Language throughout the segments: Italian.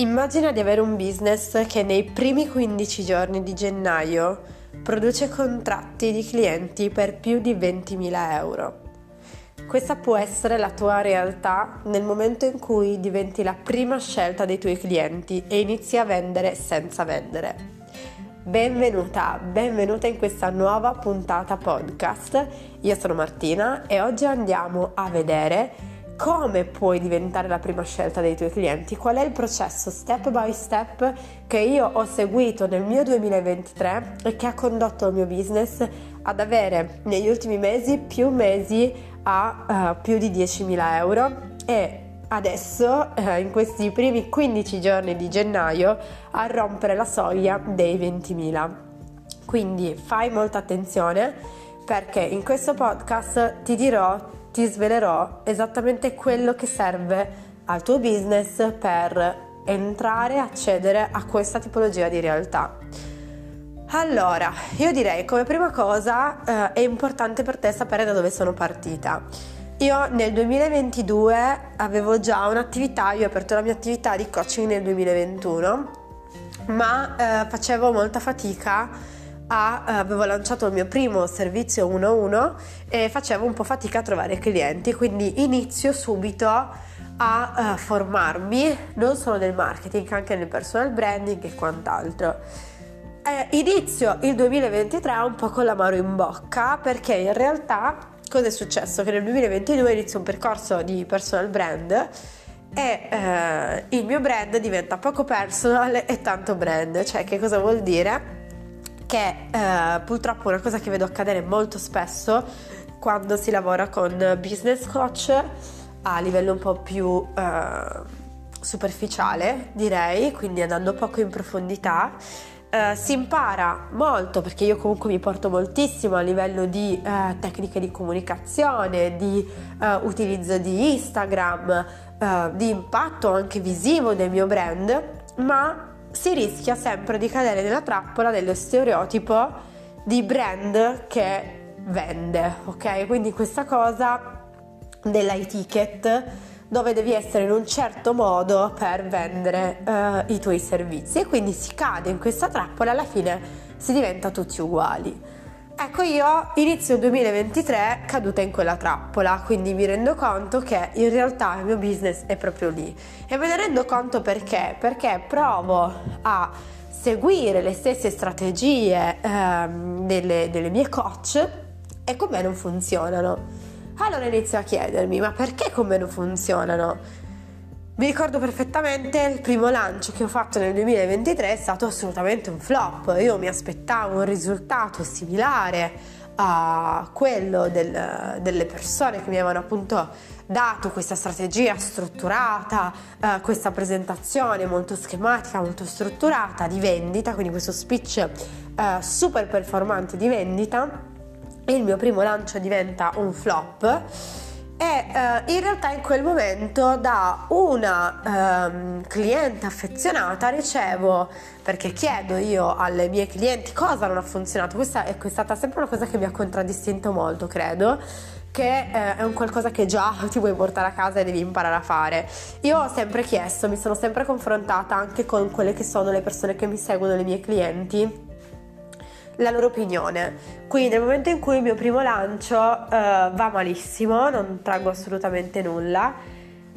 Immagina di avere un business che nei primi 15 giorni di gennaio produce contratti di clienti per più di 20.000 euro. Questa può essere la tua realtà nel momento in cui diventi la prima scelta dei tuoi clienti e inizi a vendere senza vendere. Benvenuta, benvenuta in questa nuova puntata podcast. Io sono Martina e oggi andiamo a vedere come puoi diventare la prima scelta dei tuoi clienti, qual è il processo step by step che io ho seguito nel mio 2023 e che ha condotto il mio business ad avere negli ultimi mesi più mesi a uh, più di 10.000 euro e adesso uh, in questi primi 15 giorni di gennaio a rompere la soglia dei 20.000. Quindi fai molta attenzione perché in questo podcast ti dirò ti svelerò esattamente quello che serve al tuo business per entrare e accedere a questa tipologia di realtà. Allora, io direi come prima cosa eh, è importante per te sapere da dove sono partita. Io nel 2022 avevo già un'attività, io ho aperto la mia attività di coaching nel 2021, ma eh, facevo molta fatica a, eh, avevo lanciato il mio primo servizio 1-1 e facevo un po' fatica a trovare clienti, quindi inizio subito a uh, formarmi non solo nel marketing, anche nel personal branding e quant'altro. Eh, inizio il 2023 un po' con l'amaro in bocca perché in realtà cosa è successo? Che nel 2022 inizio un percorso di personal brand e eh, il mio brand diventa poco personal e tanto brand, cioè che cosa vuol dire? Che eh, purtroppo è una cosa che vedo accadere molto spesso quando si lavora con business coach a livello un po' più eh, superficiale, direi, quindi andando poco in profondità. Uh, si impara molto perché io comunque mi porto moltissimo a livello di uh, tecniche di comunicazione, di uh, utilizzo di Instagram, di impatto anche visivo del mio brand, ma si rischia sempre di cadere nella trappola dello stereotipo di brand che vende, ok? Quindi questa cosa etiquette dove devi essere in un certo modo per vendere uh, i tuoi servizi e quindi si cade in questa trappola e alla fine si diventa tutti uguali. Ecco, io inizio 2023 caduta in quella trappola, quindi mi rendo conto che in realtà il mio business è proprio lì. E me ne rendo conto perché? Perché provo a seguire le stesse strategie ehm, delle, delle mie coach e con me non funzionano. Allora inizio a chiedermi, ma perché con me non funzionano? Mi ricordo perfettamente il primo lancio che ho fatto nel 2023 è stato assolutamente un flop. Io mi aspettavo un risultato similare a quello del, delle persone che mi avevano appunto dato questa strategia strutturata, eh, questa presentazione molto schematica, molto strutturata di vendita, quindi questo speech eh, super performante di vendita. Il mio primo lancio diventa un flop e uh, in realtà in quel momento da una um, cliente affezionata ricevo, perché chiedo io alle mie clienti cosa non ha funzionato, questa è stata sempre una cosa che mi ha contraddistinto molto, credo, che eh, è un qualcosa che già ti vuoi portare a casa e devi imparare a fare. Io ho sempre chiesto, mi sono sempre confrontata anche con quelle che sono le persone che mi seguono, le mie clienti la loro opinione. Quindi nel momento in cui il mio primo lancio uh, va malissimo, non traggo assolutamente nulla,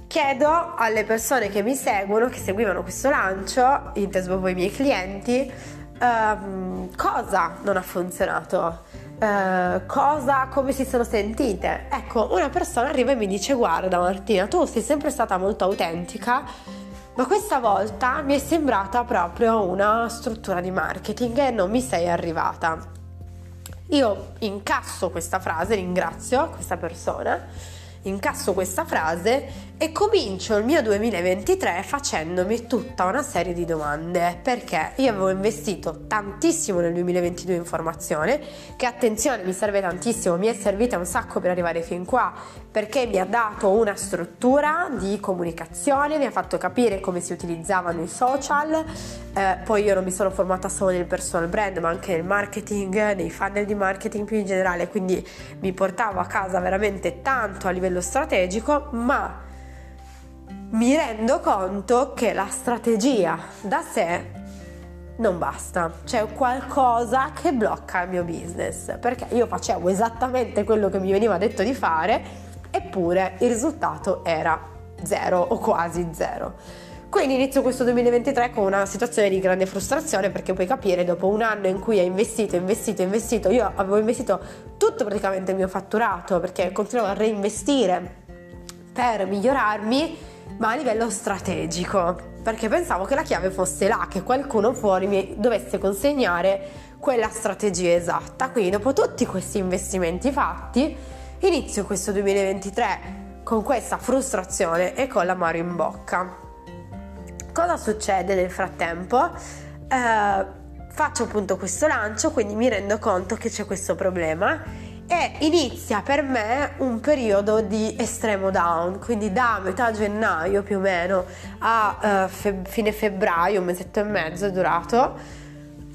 chiedo alle persone che mi seguono, che seguivano questo lancio, inteso proprio i miei clienti, uh, cosa non ha funzionato. Uh, cosa, come si sono sentite. Ecco, una persona arriva e mi dice: Guarda, Martina, tu sei sempre stata molto autentica ma questa volta mi è sembrata proprio una struttura di marketing e non mi sei arrivata. Io incasso questa frase, ringrazio questa persona incasso questa frase e comincio il mio 2023 facendomi tutta una serie di domande perché io avevo investito tantissimo nel 2022 in formazione che attenzione mi serve tantissimo mi è servita un sacco per arrivare fin qua perché mi ha dato una struttura di comunicazione mi ha fatto capire come si utilizzavano i social eh, poi io non mi sono formata solo nel personal brand ma anche nel marketing nei funnel di marketing più in generale quindi mi portavo a casa veramente tanto a livello strategico, ma mi rendo conto che la strategia da sé non basta, c'è qualcosa che blocca il mio business, perché io facevo esattamente quello che mi veniva detto di fare, eppure il risultato era zero o quasi zero. Quindi inizio questo 2023 con una situazione di grande frustrazione perché puoi capire dopo un anno in cui hai investito, investito, investito, io avevo investito tutto praticamente il mio fatturato perché continuavo a reinvestire per migliorarmi, ma a livello strategico, perché pensavo che la chiave fosse là, che qualcuno fuori mi dovesse consegnare quella strategia esatta. Quindi dopo tutti questi investimenti fatti, inizio questo 2023 con questa frustrazione e con l'amaro in bocca. Cosa succede nel frattempo? Eh, faccio appunto questo lancio, quindi mi rendo conto che c'è questo problema e inizia per me un periodo di estremo down, quindi da metà gennaio più o meno a uh, fe- fine febbraio, un mesetto e mezzo è durato,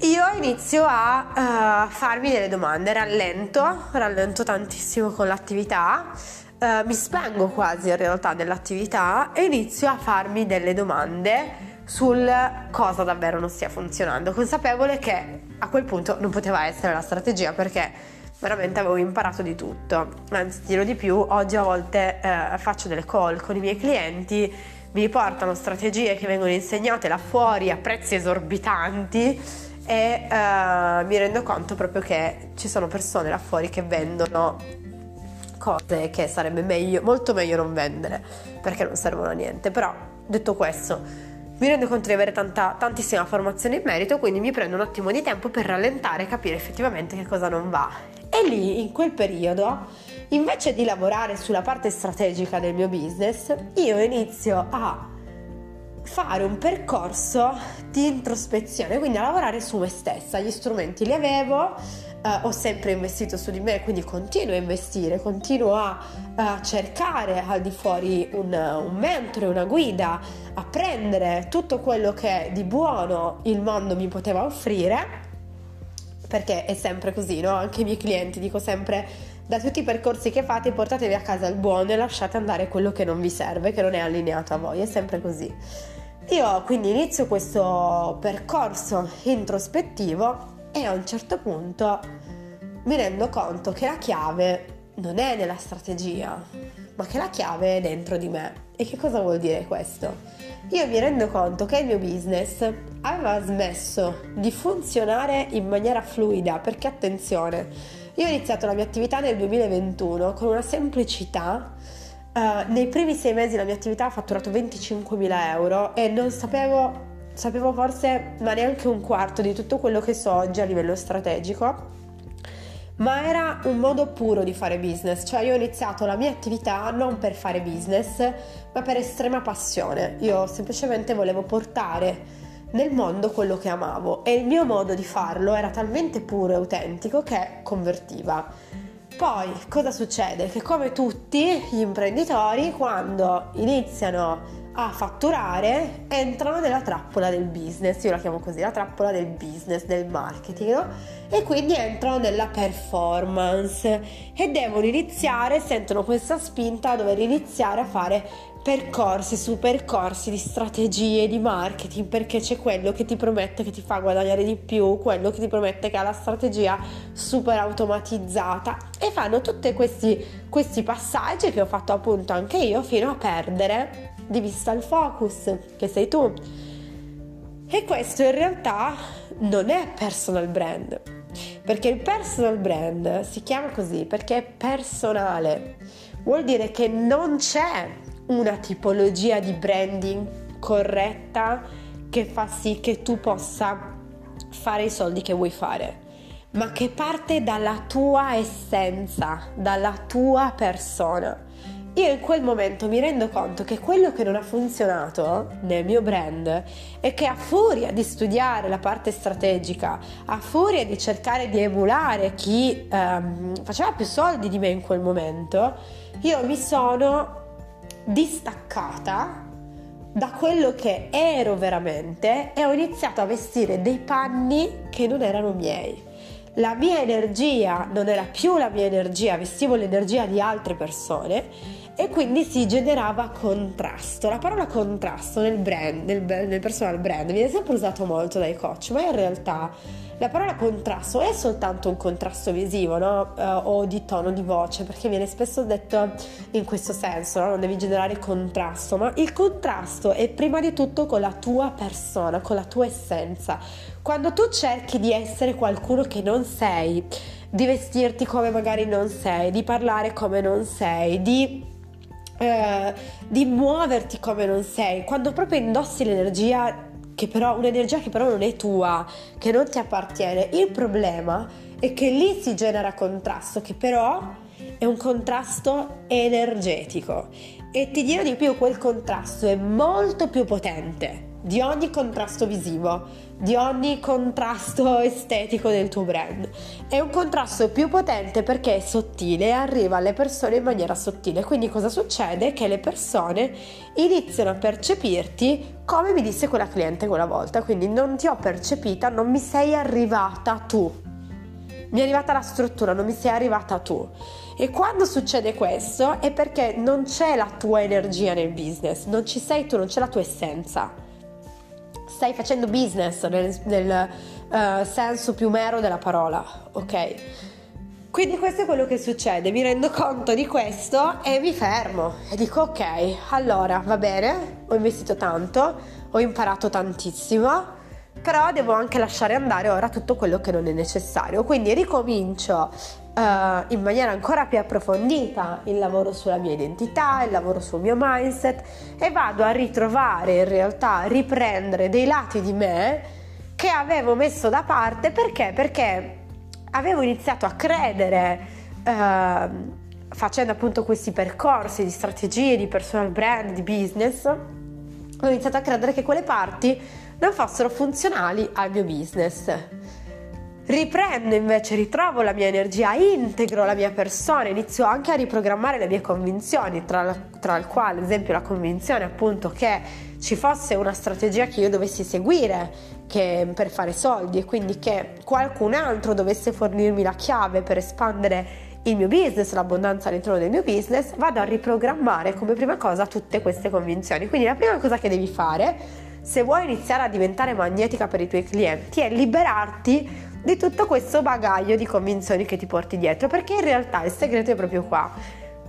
io inizio a uh, farmi delle domande, rallento, rallento tantissimo con l'attività uh, mi spengo quasi in realtà dell'attività e inizio a farmi delle domande sul cosa davvero non stia funzionando, consapevole che a quel punto non poteva essere la strategia perché veramente avevo imparato di tutto. Anzi, dirò di più, oggi a volte eh, faccio delle call con i miei clienti, mi portano strategie che vengono insegnate là fuori a prezzi esorbitanti e eh, mi rendo conto proprio che ci sono persone là fuori che vendono cose che sarebbe meglio, molto meglio non vendere perché non servono a niente. Però detto questo, mi rendo conto di avere tanta, tantissima formazione in merito, quindi mi prendo un attimo di tempo per rallentare e capire effettivamente che cosa non va. E lì, in quel periodo, invece di lavorare sulla parte strategica del mio business, io inizio a fare un percorso di introspezione, quindi a lavorare su me stessa. Gli strumenti li avevo, Uh, ho sempre investito su di me, quindi continuo a investire, continuo a, a cercare al di fuori un, un, mentore, una guida, a prendere tutto quello che di buono il mondo mi poteva offrire, perché è sempre così, no? Anche i miei clienti dico sempre da tutti i percorsi che fate portatevi a casa il buono e lasciate andare quello che non vi serve, che non è allineato a voi, è sempre così. Io quindi inizio questo percorso introspettivo e a un certo punto mi rendo conto che la chiave non è nella strategia, ma che la chiave è dentro di me. E che cosa vuol dire questo? Io mi rendo conto che il mio business aveva smesso di funzionare in maniera fluida, perché attenzione, io ho iniziato la mia attività nel 2021 con una semplicità. Uh, nei primi sei mesi la mia attività ha fatturato 25.000 euro e non sapevo sapevo forse ma neanche un quarto di tutto quello che so oggi a livello strategico ma era un modo puro di fare business, cioè io ho iniziato la mia attività non per fare business, ma per estrema passione. Io semplicemente volevo portare nel mondo quello che amavo e il mio modo di farlo era talmente puro e autentico che convertiva. Poi cosa succede? Che come tutti gli imprenditori quando iniziano a fatturare entrano nella trappola del business, io la chiamo così, la trappola del business, del marketing, no? E quindi entrano nella performance e devono iniziare, sentono questa spinta a dover iniziare a fare percorsi su percorsi di strategie di marketing perché c'è quello che ti promette che ti fa guadagnare di più, quello che ti promette che ha la strategia super automatizzata e fanno tutti questi, questi passaggi che ho fatto appunto anche io fino a perdere di vista il focus che sei tu. E questo in realtà non è personal brand, perché il personal brand si chiama così perché è personale. Vuol dire che non c'è una tipologia di branding corretta che fa sì che tu possa fare i soldi che vuoi fare, ma che parte dalla tua essenza, dalla tua persona. Io in quel momento mi rendo conto che quello che non ha funzionato nel mio brand è che a furia di studiare la parte strategica, a furia di cercare di emulare chi ehm, faceva più soldi di me in quel momento, io mi sono distaccata da quello che ero veramente e ho iniziato a vestire dei panni che non erano miei. La mia energia non era più la mia energia, vestivo l'energia di altre persone e quindi si generava contrasto. La parola contrasto nel brand, nel, nel personal brand, viene sempre usato molto dai coach, ma in realtà la parola contrasto è soltanto un contrasto visivo no? uh, o di tono di voce, perché viene spesso detto in questo senso, no? non devi generare contrasto, ma il contrasto è prima di tutto con la tua persona, con la tua essenza. Quando tu cerchi di essere qualcuno che non sei, di vestirti come magari non sei, di parlare come non sei, di eh, di muoverti come non sei, quando proprio indossi l'energia che però un'energia che però non è tua, che non ti appartiene. Il problema è che lì si genera contrasto, che però è un contrasto energetico. E ti dirò di più, quel contrasto è molto più potente di ogni contrasto visivo, di ogni contrasto estetico del tuo brand. È un contrasto più potente perché è sottile e arriva alle persone in maniera sottile. Quindi cosa succede? Che le persone iniziano a percepirti come mi disse quella cliente quella volta. Quindi non ti ho percepita, non mi sei arrivata tu. Mi è arrivata la struttura, non mi sei arrivata tu. E quando succede questo è perché non c'è la tua energia nel business, non ci sei tu, non c'è la tua essenza stai facendo business nel, nel uh, senso più mero della parola, ok? Quindi questo è quello che succede, mi rendo conto di questo e mi fermo e dico ok, allora va bene, ho investito tanto, ho imparato tantissimo, però devo anche lasciare andare ora tutto quello che non è necessario, quindi ricomincio uh, in maniera ancora più approfondita il lavoro sulla mia identità, il lavoro sul mio mindset e vado a ritrovare in realtà, a riprendere dei lati di me che avevo messo da parte perché? Perché avevo iniziato a credere uh, facendo appunto questi percorsi di strategie, di personal brand, di business, ho iniziato a credere che quelle parti non fossero funzionali al mio business riprendo invece, ritrovo la mia energia, integro la mia persona, inizio anche a riprogrammare le mie convinzioni, tra, tra il quale ad esempio la convinzione appunto che ci fosse una strategia che io dovessi seguire per fare soldi e quindi che qualcun altro dovesse fornirmi la chiave per espandere il mio business, l'abbondanza all'interno del mio business, vado a riprogrammare come prima cosa tutte queste convinzioni. Quindi la prima cosa che devi fare, se vuoi iniziare a diventare magnetica per i tuoi clienti, è liberarti di tutto questo bagaglio di convinzioni che ti porti dietro, perché in realtà il segreto è proprio qua.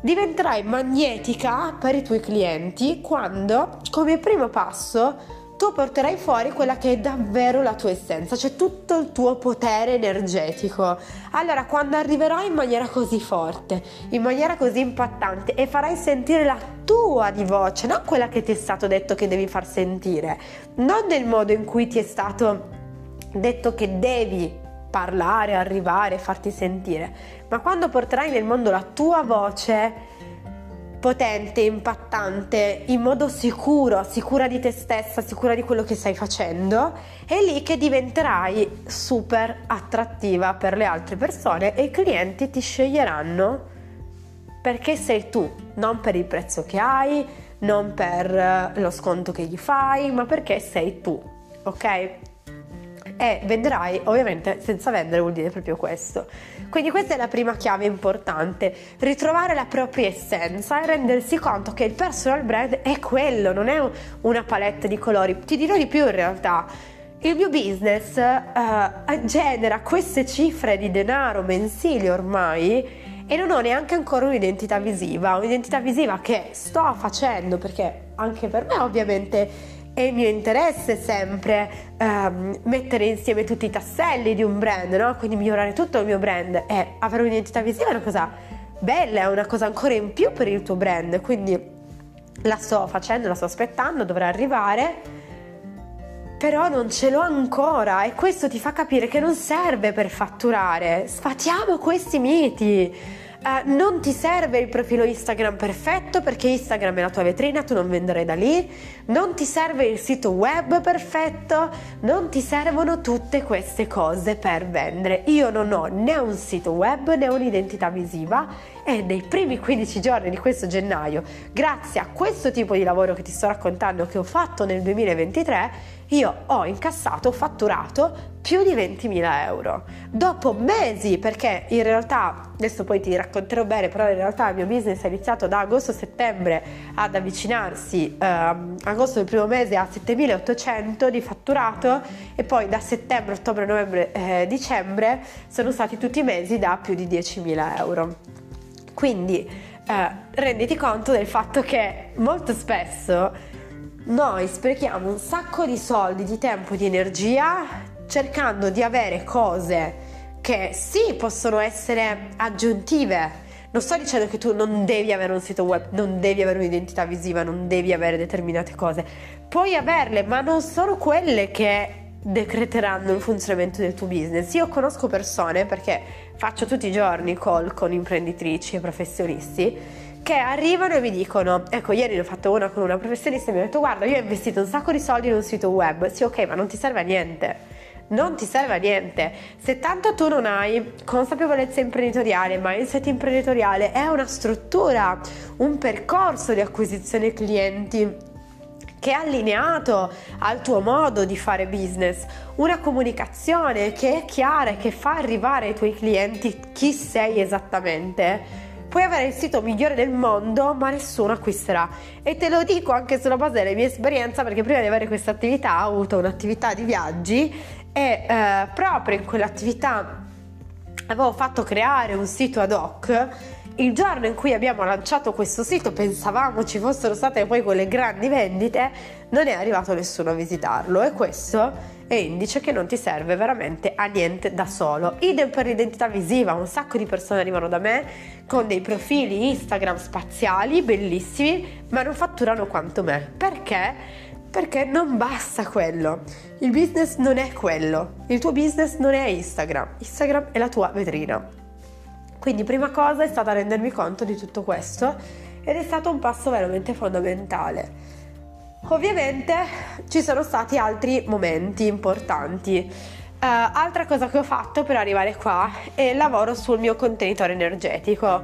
Diventerai magnetica per i tuoi clienti quando, come primo passo, tu porterai fuori quella che è davvero la tua essenza, cioè tutto il tuo potere energetico. Allora, quando arriverai in maniera così forte, in maniera così impattante e farai sentire la tua di voce, non quella che ti è stato detto che devi far sentire, non nel modo in cui ti è stato detto che devi parlare, arrivare, farti sentire, ma quando porterai nel mondo la tua voce potente, impattante, in modo sicuro, sicura di te stessa, sicura di quello che stai facendo, è lì che diventerai super attrattiva per le altre persone e i clienti ti sceglieranno perché sei tu, non per il prezzo che hai, non per lo sconto che gli fai, ma perché sei tu, ok? e venderai ovviamente senza vendere vuol dire proprio questo. Quindi questa è la prima chiave importante, ritrovare la propria essenza e rendersi conto che il personal brand è quello, non è una palette di colori. Ti dirò di più in realtà. Il mio business uh, genera queste cifre di denaro mensili ormai e non ho neanche ancora un'identità visiva, un'identità visiva che sto facendo perché anche per me ovviamente è il mio interesse sempre ehm, mettere insieme tutti i tasselli di un brand, no? quindi migliorare tutto il mio brand e avere un'identità visiva è una cosa bella, è una cosa ancora in più per il tuo brand, quindi la sto facendo, la sto aspettando, dovrà arrivare però non ce l'ho ancora e questo ti fa capire che non serve per fatturare. Sfatiamo questi miti. Uh, non ti serve il profilo Instagram perfetto perché Instagram è la tua vetrina, tu non venderai da lì, non ti serve il sito web perfetto, non ti servono tutte queste cose per vendere. Io non ho né un sito web né un'identità visiva e nei primi 15 giorni di questo gennaio, grazie a questo tipo di lavoro che ti sto raccontando che ho fatto nel 2023, io ho incassato, ho fatturato più di 20.000 euro. Dopo mesi, perché in realtà, adesso poi ti racconterò bene, però in realtà il mio business è iniziato da agosto-settembre ad avvicinarsi, ehm, agosto del primo mese a 7.800 di fatturato e poi da settembre, ottobre, novembre, eh, dicembre sono stati tutti i mesi da più di 10.000 euro. Quindi eh, renditi conto del fatto che molto spesso noi sprechiamo un sacco di soldi, di tempo, di energia cercando di avere cose che sì possono essere aggiuntive. Non sto dicendo che tu non devi avere un sito web, non devi avere un'identità visiva, non devi avere determinate cose. Puoi averle, ma non sono quelle che decreteranno il funzionamento del tuo business. Io conosco persone, perché faccio tutti i giorni call con imprenditrici e professionisti, che arrivano e mi dicono, ecco ieri ne ho fatto una con una professionista e mi ha detto guarda io ho investito un sacco di soldi in un sito web, sì ok ma non ti serve a niente. Non ti serve a niente. Se tanto tu non hai consapevolezza imprenditoriale, mindset imprenditoriale, è una struttura, un percorso di acquisizione clienti che è allineato al tuo modo di fare business, una comunicazione che è chiara e che fa arrivare ai tuoi clienti chi sei esattamente Puoi avere il sito migliore del mondo, ma nessuno acquisterà. E te lo dico anche sulla base della mia esperienza, perché prima di avere questa attività ho avuto un'attività di viaggi e eh, proprio in quell'attività avevo fatto creare un sito ad hoc. Il giorno in cui abbiamo lanciato questo sito pensavamo ci fossero state poi quelle grandi vendite, non è arrivato nessuno a visitarlo e questo è indice che non ti serve veramente a niente da solo. Idem per l'identità visiva, un sacco di persone arrivano da me con dei profili Instagram spaziali bellissimi, ma non fatturano quanto me. Perché? Perché non basta quello. Il business non è quello. Il tuo business non è Instagram. Instagram è la tua vetrina. Quindi prima cosa è stata rendermi conto di tutto questo ed è stato un passo veramente fondamentale. Ovviamente ci sono stati altri momenti importanti. Uh, altra cosa che ho fatto per arrivare qua è il lavoro sul mio contenitore energetico.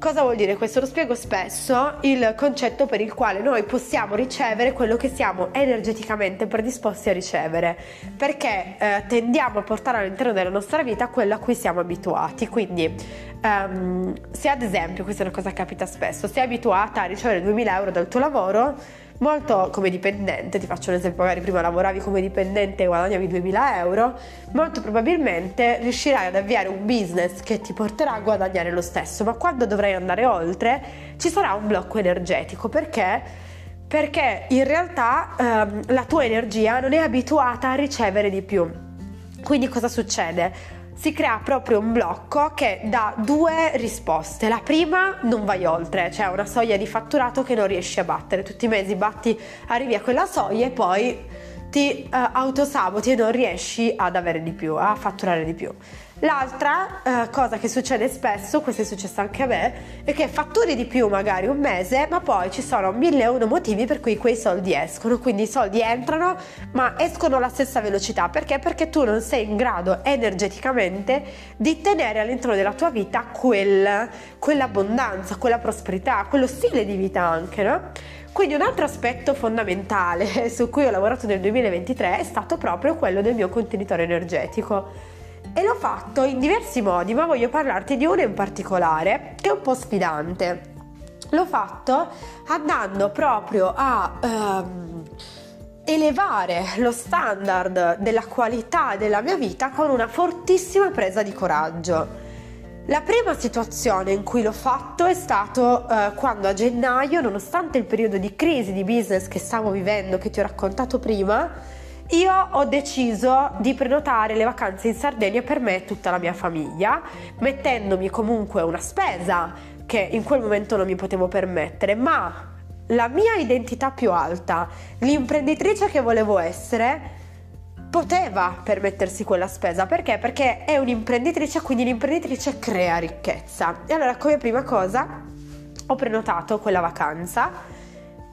Cosa vuol dire questo? Lo spiego spesso, il concetto per il quale noi possiamo ricevere quello che siamo energeticamente predisposti a ricevere, perché eh, tendiamo a portare all'interno della nostra vita quello a cui siamo abituati. Quindi, um, se ad esempio, questa è una cosa che capita spesso, sei abituata a ricevere 2000 euro dal tuo lavoro, molto come dipendente, ti faccio un esempio, magari prima lavoravi come dipendente e guadagnavi 2000 euro, molto probabilmente riuscirai ad avviare un business che ti porterà a guadagnare lo stesso, ma quando dovrai andare oltre ci sarà un blocco energetico perché perché in realtà ehm, la tua energia non è abituata a ricevere di più. Quindi cosa succede? Si crea proprio un blocco che dà due risposte. La prima non vai oltre, cioè una soglia di fatturato che non riesci a battere. Tutti i mesi batti, arrivi a quella soglia e poi ti uh, autosaboti e non riesci ad avere di più, a fatturare di più. L'altra uh, cosa che succede spesso, questo è successo anche a me, è che fatturi di più magari un mese, ma poi ci sono mille e uno motivi per cui quei soldi escono, quindi i soldi entrano, ma escono alla stessa velocità. Perché? Perché tu non sei in grado energeticamente di tenere all'interno della tua vita quel, quell'abbondanza, quella prosperità, quello stile di vita anche, no? Quindi un altro aspetto fondamentale su cui ho lavorato nel 2023 è stato proprio quello del mio contenitore energetico e l'ho fatto in diversi modi, ma voglio parlarti di uno in particolare che è un po' sfidante. L'ho fatto andando proprio a ehm, elevare lo standard della qualità della mia vita con una fortissima presa di coraggio. La prima situazione in cui l'ho fatto è stato eh, quando a gennaio, nonostante il periodo di crisi di business che stavo vivendo, che ti ho raccontato prima, io ho deciso di prenotare le vacanze in Sardegna per me e tutta la mia famiglia, mettendomi comunque una spesa che in quel momento non mi potevo permettere, ma la mia identità più alta, l'imprenditrice che volevo essere, poteva permettersi quella spesa. Perché? Perché è un'imprenditrice, quindi l'imprenditrice crea ricchezza. E allora come prima cosa ho prenotato quella vacanza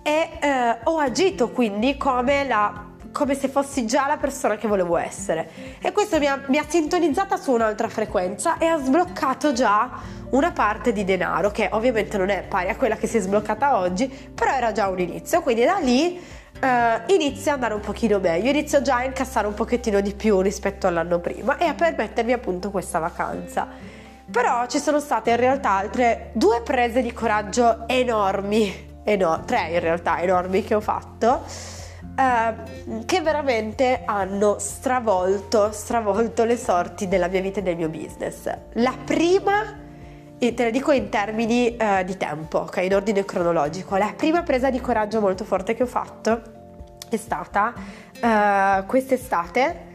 e eh, ho agito quindi come la come se fossi già la persona che volevo essere. E questo mi ha, mi ha sintonizzata su un'altra frequenza e ha sbloccato già una parte di denaro che ovviamente non è pari a quella che si è sbloccata oggi, però era già un inizio. Quindi da lì uh, inizia ad andare un pochino meglio, inizio già a incassare un pochettino di più rispetto all'anno prima e a permettermi appunto questa vacanza. Però ci sono state in realtà altre due prese di coraggio enormi, eno- tre in realtà enormi che ho fatto, uh, che veramente hanno stravolto, stravolto le sorti della mia vita e del mio business. La prima e te la dico in termini uh, di tempo, ok, in ordine cronologico. La prima presa di coraggio molto forte che ho fatto è stata uh, quest'estate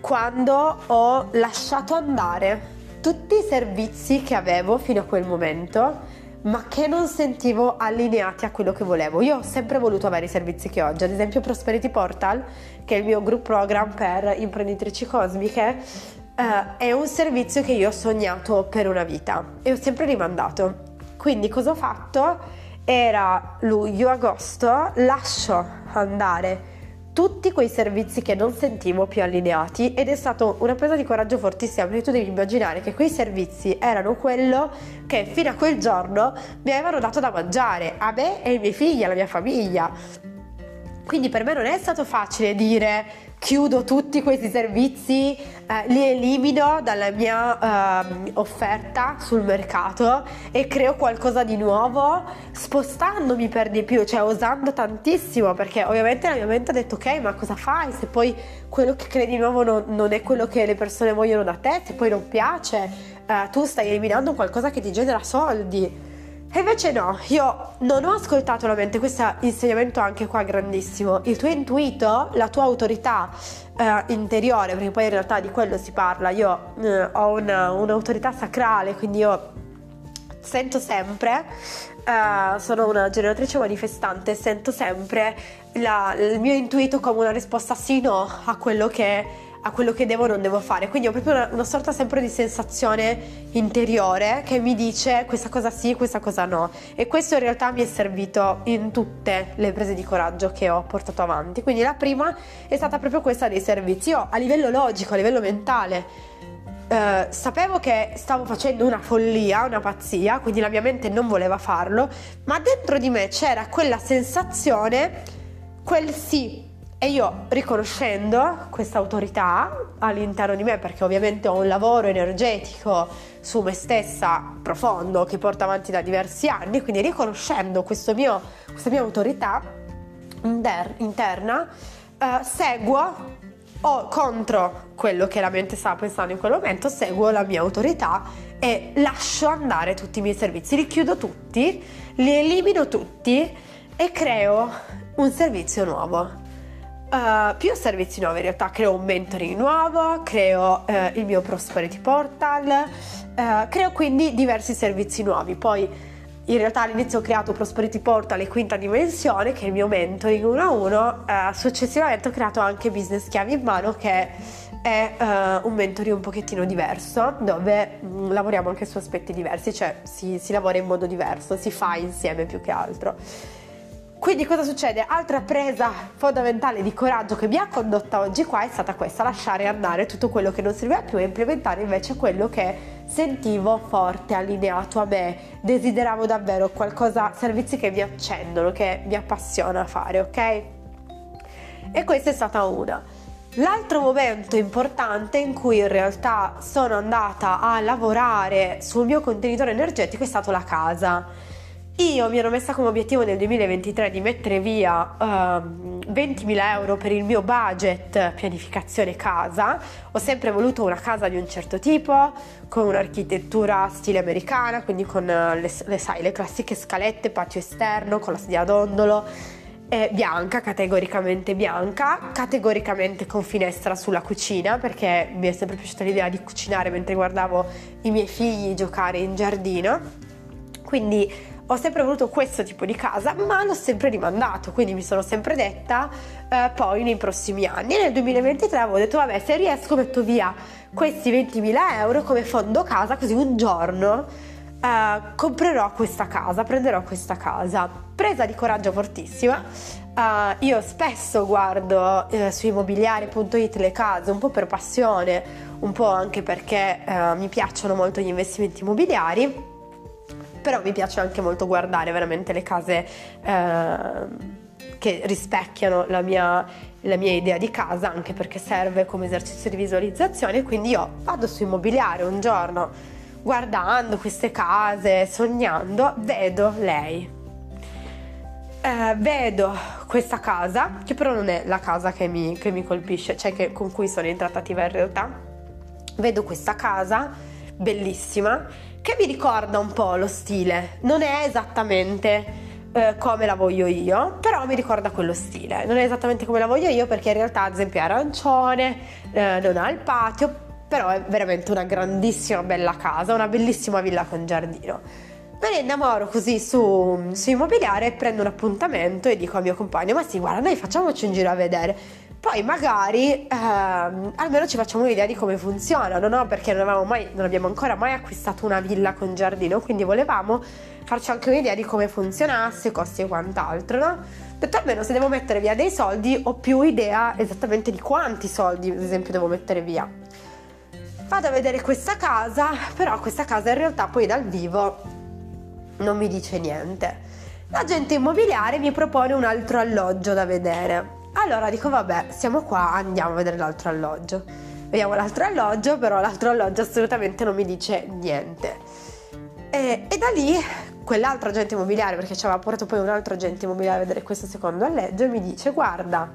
quando ho lasciato andare tutti i servizi che avevo fino a quel momento ma che non sentivo allineati a quello che volevo. Io ho sempre voluto avere i servizi che ho oggi, ad esempio Prosperity Portal, che è il mio group program per imprenditrici cosmiche, uh, è un servizio che io ho sognato per una vita e ho sempre rimandato. Quindi cosa ho fatto? Era luglio-agosto, lascio andare tutti quei servizi che non sentivo più allineati ed è stata una presa di coraggio fortissima perché tu devi immaginare che quei servizi erano quello che fino a quel giorno mi avevano dato da mangiare a me e ai miei figli, alla mia famiglia. Quindi per me non è stato facile dire chiudo tutti questi servizi, eh, li elimino dalla mia eh, offerta sul mercato e creo qualcosa di nuovo spostandomi per di più, cioè osando tantissimo perché ovviamente la mia mente ha detto ok ma cosa fai se poi quello che credi nuovo non, non è quello che le persone vogliono da te, se poi non piace, eh, tu stai eliminando qualcosa che ti genera soldi. E invece no, io non ho ascoltato la mente, questo è insegnamento anche qua grandissimo. Il tuo intuito, la tua autorità eh, interiore, perché poi in realtà di quello si parla, io eh, ho una, un'autorità sacrale, quindi io sento sempre, eh, sono una generatrice manifestante, sento sempre la, il mio intuito come una risposta sì no a quello che a quello che devo o non devo fare. Quindi ho proprio una, una, sorta sempre di sensazione interiore che mi dice questa cosa sì, questa cosa no. E questo in realtà mi è servito in tutte le prese di coraggio che ho portato avanti. Quindi la prima è stata proprio questa dei servizi. Io a livello logico, a livello mentale, Uh, sapevo che stavo facendo una follia, una pazzia, quindi la mia mente non voleva farlo, ma dentro di me c'era quella sensazione, quel sì, e io riconoscendo questa autorità all'interno di me, perché ovviamente ho un lavoro energetico su me stessa profondo che porto avanti da diversi anni, quindi riconoscendo mio, questa mia autorità inter- interna, eh, seguo o contro quello che la mente sta pensando in quel momento, seguo la mia autorità e lascio andare tutti i miei servizi, li chiudo tutti, li elimino tutti e creo un servizio nuovo Uh, più servizi nuovi in realtà creo un mentoring nuovo creo uh, il mio prosperity portal uh, creo quindi diversi servizi nuovi. Poi in realtà all'inizio ho creato prosperity portal e quinta dimensione che è il mio mentoring 1 a 1 successivamente ho creato anche business chiavi in mano che è un mentoring un pochettino diverso dove mh, mm, lavoriamo anche su aspetti diversi cioè si, si lavora in modo diverso si fa insieme più che altro quindi cosa succede? Altra presa fondamentale di coraggio che mi ha condotta oggi qua è stata questa, lasciare andare tutto quello che non serviva più e implementare invece quello che sentivo forte, allineato a me, desideravo davvero qualcosa, servizi che mi accendono, che mi appassiona fare, ok? E questa è stata una. L'altro momento importante in cui in realtà sono andata a lavorare sul mio contenitore energetico è stato la casa io mi ero messa come obiettivo nel 2023 di mettere via uh, ehm, 20.000 euro per il mio budget pianificazione casa. Ho sempre voluto una casa di un certo tipo, con un'architettura stile americana, quindi con uh, le, le, sai, le classiche scalette, patio esterno, con la sedia a dondolo. Eh, bianca, categoricamente bianca, categoricamente con finestra sulla cucina perché mi è sempre piaciuta l'idea di cucinare mentre guardavo i miei figli giocare in giardino. Quindi ho sempre voluto questo tipo di casa, ma l'ho sempre rimandato, quindi mi sono sempre detta eh, poi nei prossimi anni. Nel 2023 avevo detto, vabbè, se riesco metto via questi 20.000 euro come fondo casa, così un giorno uh, comprerò questa casa, prenderò questa casa. Presa di coraggio fortissima, uh, io spesso guardo uh, su immobiliare.it le case un po' per passione, un po' anche perché mi piacciono molto gli investimenti immobiliari, però mi piace anche molto guardare veramente le case che rispecchiano la mia, la mia, idea di casa, anche perché serve come esercizio di visualizzazione. Quindi io vado su immobiliare un giorno guardando queste case, sognando, vedo lei. Eh, vedo questa casa, che però non è la casa che mi, che mi colpisce, cioè che, con cui sono in trattativa in realtà. Vedo questa casa bellissima che mi ricorda un po' lo stile, non è esattamente eh, come la voglio io, però mi ricorda quello stile. Non è esattamente come la voglio io perché in realtà ad esempio è arancione, eh, non ha il patio, però è veramente una grandissima bella casa, una bellissima villa con giardino. Me ne innamoro così su, su immobiliare, prendo un appuntamento e dico al mio compagno, ma sì, guarda, dai, facciamoci un giro a vedere. Poi magari ehm, almeno ci facciamo un'idea di come funzionano, no? Perché non, mai, non abbiamo ancora mai acquistato una villa con giardino, quindi volevamo farci anche un'idea di come funzionasse, costi e quant'altro, no? Detto almeno se devo mettere via dei soldi ho più idea esattamente di quanti soldi, ad esempio, devo mettere via vado a vedere questa casa, però questa casa in realtà poi dal vivo non mi dice niente. L'agente immobiliare mi propone un altro alloggio da vedere. Allora dico vabbè, siamo qua, andiamo a vedere l'altro alloggio. Vediamo l'altro alloggio, però l'altro alloggio assolutamente non mi dice niente. E, e da lì quell'altro agente immobiliare, perché ci aveva portato poi un altro agente immobiliare a vedere questo secondo alloggio, mi dice guarda,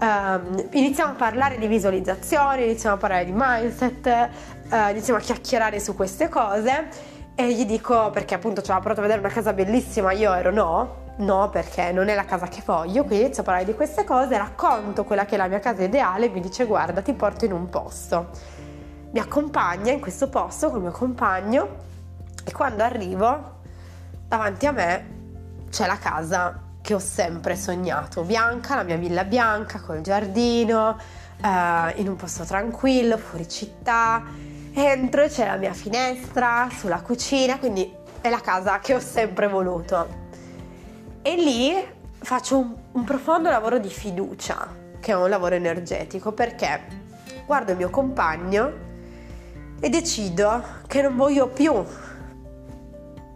Um, iniziamo a parlare di visualizzazione, iniziamo a parlare di mindset, uh, iniziamo a chiacchierare su queste cose e gli dico perché appunto ci aveva portato a vedere una casa bellissima, io ero no, no perché non è la casa che voglio, quindi inizio a parlare di queste cose, racconto quella che è la mia casa ideale e mi dice guarda ti porto in un posto. Mi accompagna in questo posto con il mio compagno e quando arrivo davanti a me c'è la casa che ho sempre sognato, bianca, la mia villa bianca col giardino, eh, in un posto tranquillo, fuori città. Entro c'è la mia finestra sulla cucina, quindi è la casa che ho sempre voluto. E lì faccio un, un profondo lavoro di fiducia, che è un lavoro energetico, perché guardo il mio compagno e decido che non voglio più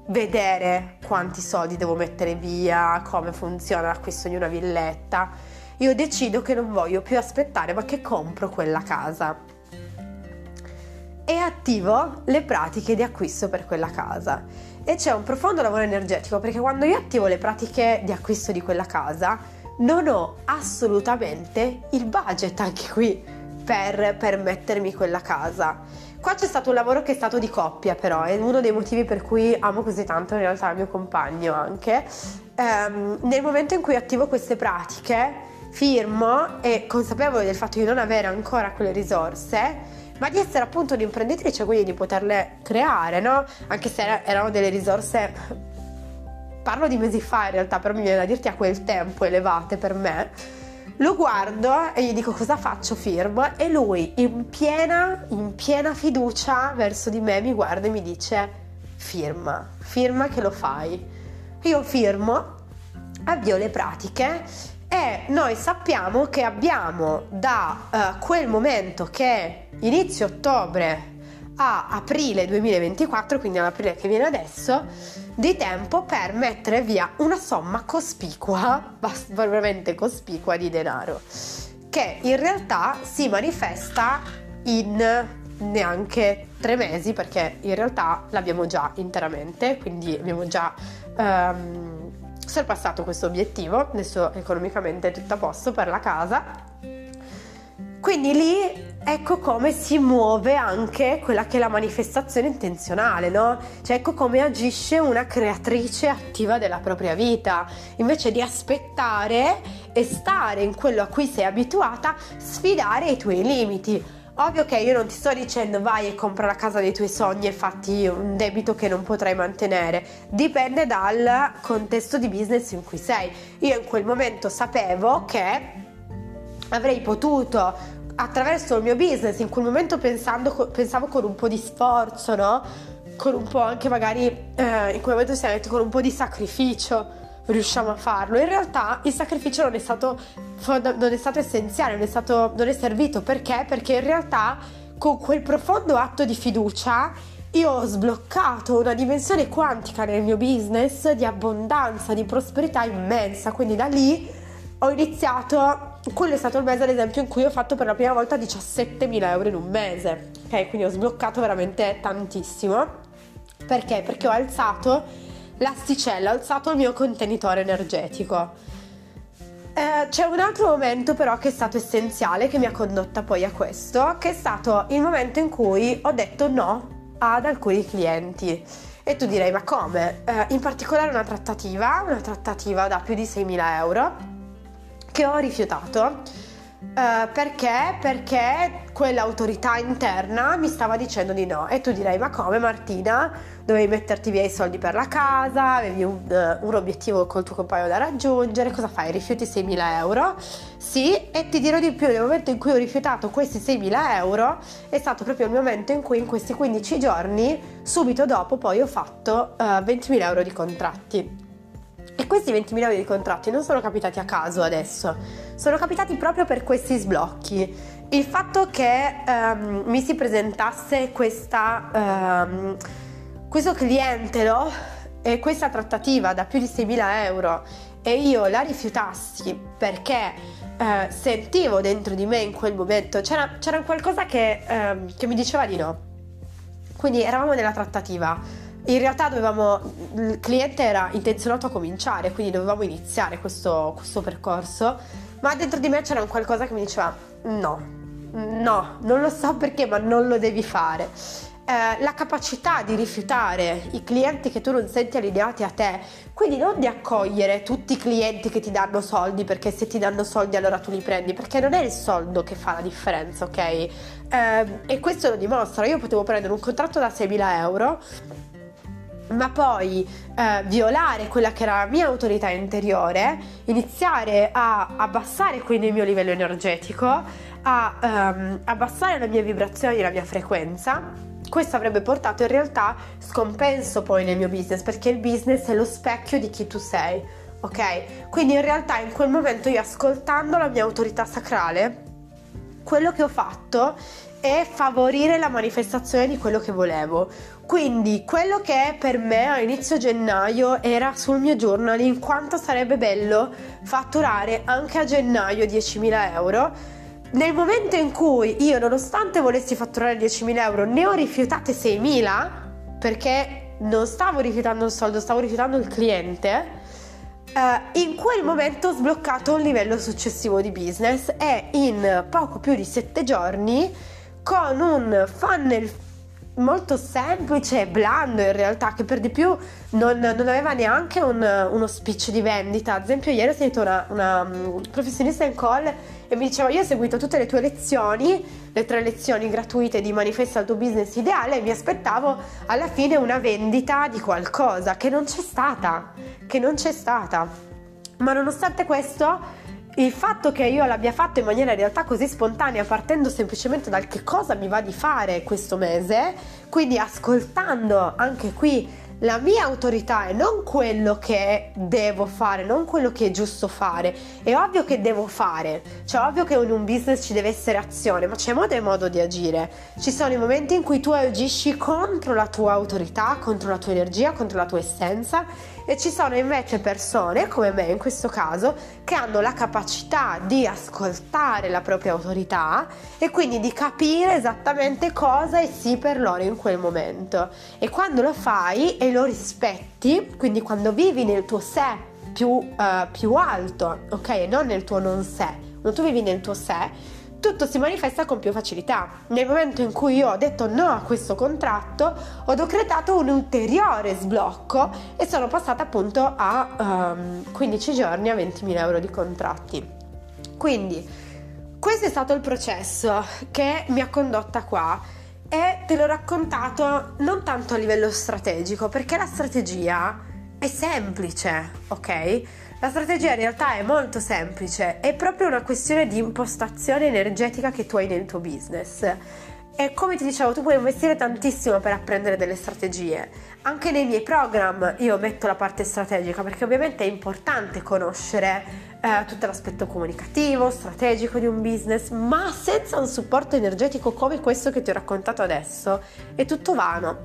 vedere quanti soldi devo mettere via, come funziona l'acquisto di una villetta. Io decido che non voglio più aspettare, ma che compro quella casa. E attivo le pratiche di acquisto per quella casa. E c'è un profondo lavoro energetico perché quando io attivo le pratiche di acquisto di quella casa, non ho assolutamente il budget anche qui per permettermi quella casa Qua c'è stato un lavoro che è stato di coppia, però, è uno dei motivi per cui amo così tanto in realtà il mio compagno anche. Um, nel momento in cui attivo queste pratiche, firmo e consapevole del fatto di non avere ancora quelle risorse, ma di essere appunto un'imprenditrice, quindi di poterle creare, no? Anche se erano delle risorse, parlo di mesi fa in realtà, però mi viene da dirti a quel tempo elevate per me lo guardo e gli dico cosa faccio, firmo e lui in piena, in piena fiducia verso di me mi guarda e mi dice firma, firma che lo fai. Io firmo, avvio le pratiche e noi sappiamo che abbiamo da uh, quel momento che è inizio ottobre a aprile 2024, quindi all'aprile che viene adesso, di tempo per mettere via una somma cospicua, veramente cospicua di denaro, che in realtà si manifesta in neanche tre mesi perché in realtà l'abbiamo già interamente, quindi abbiamo già um, sorpassato questo obiettivo, adesso economicamente è tutto a posto per la casa. Quindi lì ecco come si muove anche quella che è la manifestazione intenzionale, no? Cioè ecco come agisce una creatrice attiva della propria vita. Invece di aspettare e stare in quello a cui sei abituata, sfidare i tuoi limiti. Ovvio che io non ti sto dicendo vai e compra la casa dei tuoi sogni e fatti un debito che non potrai mantenere. Dipende dal contesto di business in cui sei. Io in quel momento sapevo che avrei potuto attraverso il mio business, in quel momento pensando, pensavo con un po' di sforzo, no? con un po' anche magari eh, in quel momento si è detto con un po' di sacrificio riusciamo a farlo. In realtà il sacrificio non è stato, non è stato essenziale, non è, stato, non è servito perché? Perché in realtà con quel profondo atto di fiducia io ho sbloccato una dimensione quantica nel mio business di abbondanza, di prosperità immensa. Quindi da lì ho iniziato, quello è stato il mese ad esempio in cui ho fatto per la prima volta 17.000 euro in un mese. Ok, quindi ho sbloccato veramente tantissimo. Perché? Perché ho alzato l'asticella, ho alzato il mio contenitore energetico. Eh, c'è un altro momento però che è stato essenziale, che mi ha condotta poi a questo, che è stato il momento in cui ho detto no ad alcuni clienti. E tu direi, ma come? Eh, in particolare una trattativa, una trattativa da più di 6.000 euro, che ho rifiutato Uh, perché? Perché quell'autorità interna mi stava dicendo di no. E tu direi: Ma come Martina? Dovevi metterti via i soldi per la casa, avevi un, uh, un obiettivo col tuo compagno da raggiungere. Cosa fai? Rifiuti 6.000 euro? Sì, e ti dirò di più: nel momento in cui ho rifiutato questi 6.000 euro, è stato proprio il momento in cui, in questi 15 giorni, subito dopo, poi ho fatto uh, eh, 20.000 euro di contratti. E questi 20.000 euro di contratti non sono capitati a caso adesso, sono capitati proprio per questi sblocchi. Il fatto che um, mi si presentasse questa, um, questo cliente no? e questa trattativa da più di 6.000 euro e io la rifiutassi perché uh, sentivo dentro di me in quel momento, c'era, c'era qualcosa che, um, che mi diceva di no. Quindi eravamo nella trattativa in realtà dovevamo, il cliente era intenzionato a cominciare, quindi dovevamo iniziare questo, questo percorso, ma dentro di me c'era un qualcosa che mi diceva no, no, non lo so perché, ma non lo devi fare. Eh, la capacità di rifiutare i clienti che tu non senti allineati a te, quindi non di accogliere tutti i clienti che ti danno soldi perché se ti danno soldi allora tu li prendi, perché non è il soldo che fa la differenza, ok? Eh, e questo lo dimostra, io potevo prendere un contratto da 6.000 euro ma poi eh, violare quella che era la mia autorità interiore, iniziare a abbassare quindi il mio livello energetico, a um, abbassare mia vibrazione, la mia frequenza. Questo avrebbe portato in realtà scompenso poi nel mio business, perché il business è lo specchio di chi tu sei, ok? Quindi in realtà in quel momento io ascoltando la mia autorità sacrale, quello che ho fatto è favorire la manifestazione di quello che volevo. Quindi quello che per me a inizio gennaio era sul mio journaling quanto sarebbe bello fatturare anche a gennaio 10.000 euro. Nel momento in cui io, nonostante volessi fatturare 10.000 euro, ne ho rifiutate 6.000 perché non stavo rifiutando il soldo, stavo rifiutando il cliente. Uh, in quel momento ho sbloccato un livello successivo di business e in poco più di 7 giorni con un funnel molto semplice e blando in realtà che per di più non, non aveva neanche un, uno speech di vendita. Ad esempio ieri ho sentito una, una um, professionista in call e mi diceva io ho seguito tutte le tue lezioni le tre lezioni gratuite di manifesta il tuo business ideale e mi aspettavo alla fine una vendita di qualcosa che non c'è stata che non c'è stata. Ma nonostante questo il fatto che io l'abbia fatto in maniera in realtà così spontanea, partendo semplicemente dal che cosa mi va di fare questo mese, quindi ascoltando anche qui la mia autorità è non quello che devo fare, non quello che è giusto fare. È ovvio che devo fare, cioè ovvio che in un business ci deve essere azione, ma c'è modo e modo di agire. Ci sono i momenti in cui tu agisci contro la tua autorità, contro la tua energia, contro la tua essenza e ci sono invece persone, come me in questo caso, che hanno la capacità di ascoltare la propria autorità e quindi di capire esattamente cosa è sì per loro in quel momento. E quando lo fai e lo rispetti, quindi quando vivi nel tuo sé più, uh, più alto, ok? Non nel tuo non sé, quando tu vivi nel tuo sé, tutto si manifesta con più facilità. Nel momento in cui io ho detto no a questo contratto, ho decretato un ulteriore sblocco e sono passata appunto a um, ehm, 15 giorni a 20.000 euro di contratti. Quindi questo è stato il processo che mi ha condotta qua e te l'ho raccontato non tanto a livello strategico, perché la strategia è semplice, ok? La strategia in realtà è molto semplice, è proprio una questione di impostazione energetica che tu hai nel tuo business. E come ti dicevo, tu puoi investire tantissimo per apprendere delle strategie. Anche nei miei program io metto la parte strategica perché ovviamente è importante conoscere eh, tutto l'aspetto comunicativo, strategico di un business, ma senza un supporto energetico come questo che ti ho raccontato adesso è tutto vano.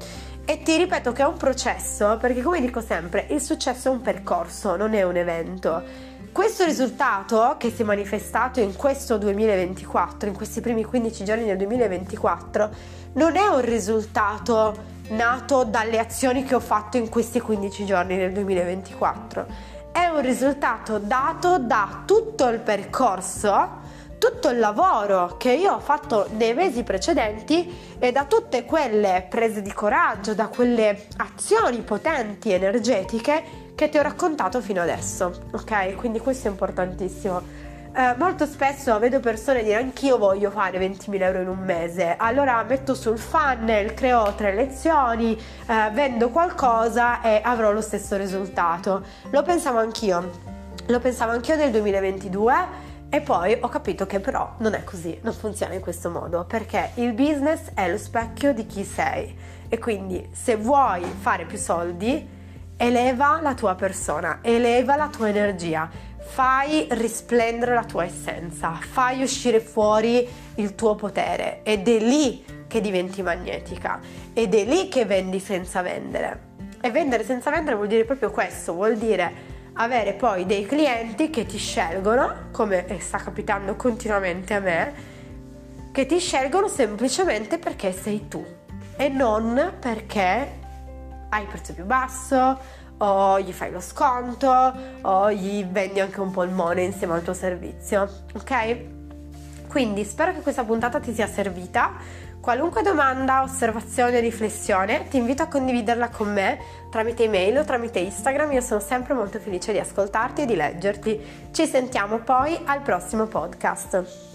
E ti ripeto che è un processo, perché come dico sempre, il successo è un percorso, non è un evento. Questo risultato che si è manifestato in questo 2024, in questi primi 15 giorni del 2024, non è un risultato nato dalle azioni che ho fatto in questi 15 giorni del 2024, è un risultato dato da tutto il percorso tutto il lavoro che io ho fatto nei mesi precedenti e da tutte quelle prese di coraggio, da quelle azioni potenti, energetiche che ti ho raccontato fino adesso, ok? Quindi questo è importantissimo. Eh, molto spesso vedo persone dire anch'io voglio fare 20.000 euro in un mese, allora metto sul funnel, creo tre lezioni, eh, vendo qualcosa e avrò lo stesso risultato. Lo pensavo anch'io, lo pensavo anch'io nel 2022 e poi ho capito che però non è così, non funziona in questo modo, perché il business è lo specchio di chi sei e quindi se vuoi fare più soldi, eleva la tua persona, eleva la tua energia, fai risplendere la tua essenza, fai uscire fuori il tuo potere. Ed è lì che diventi magnetica. Ed è lì che vendi senza vendere. E vendere senza vendere vuol dire proprio questo, vuol dire avere poi dei clienti che ti scelgono, come sta capitando continuamente a me, che ti scelgono semplicemente perché sei tu e non perché hai il prezzo più basso o gli fai lo sconto o gli vendi anche un po' il money insieme al tuo servizio, ok? Quindi spero che questa puntata ti sia servita. Qualunque domanda, osservazione, riflessione, ti invito a condividerla con me tramite email o tramite Instagram. Io sono sempre molto felice di ascoltarti e di leggerti. Ci sentiamo poi al prossimo podcast.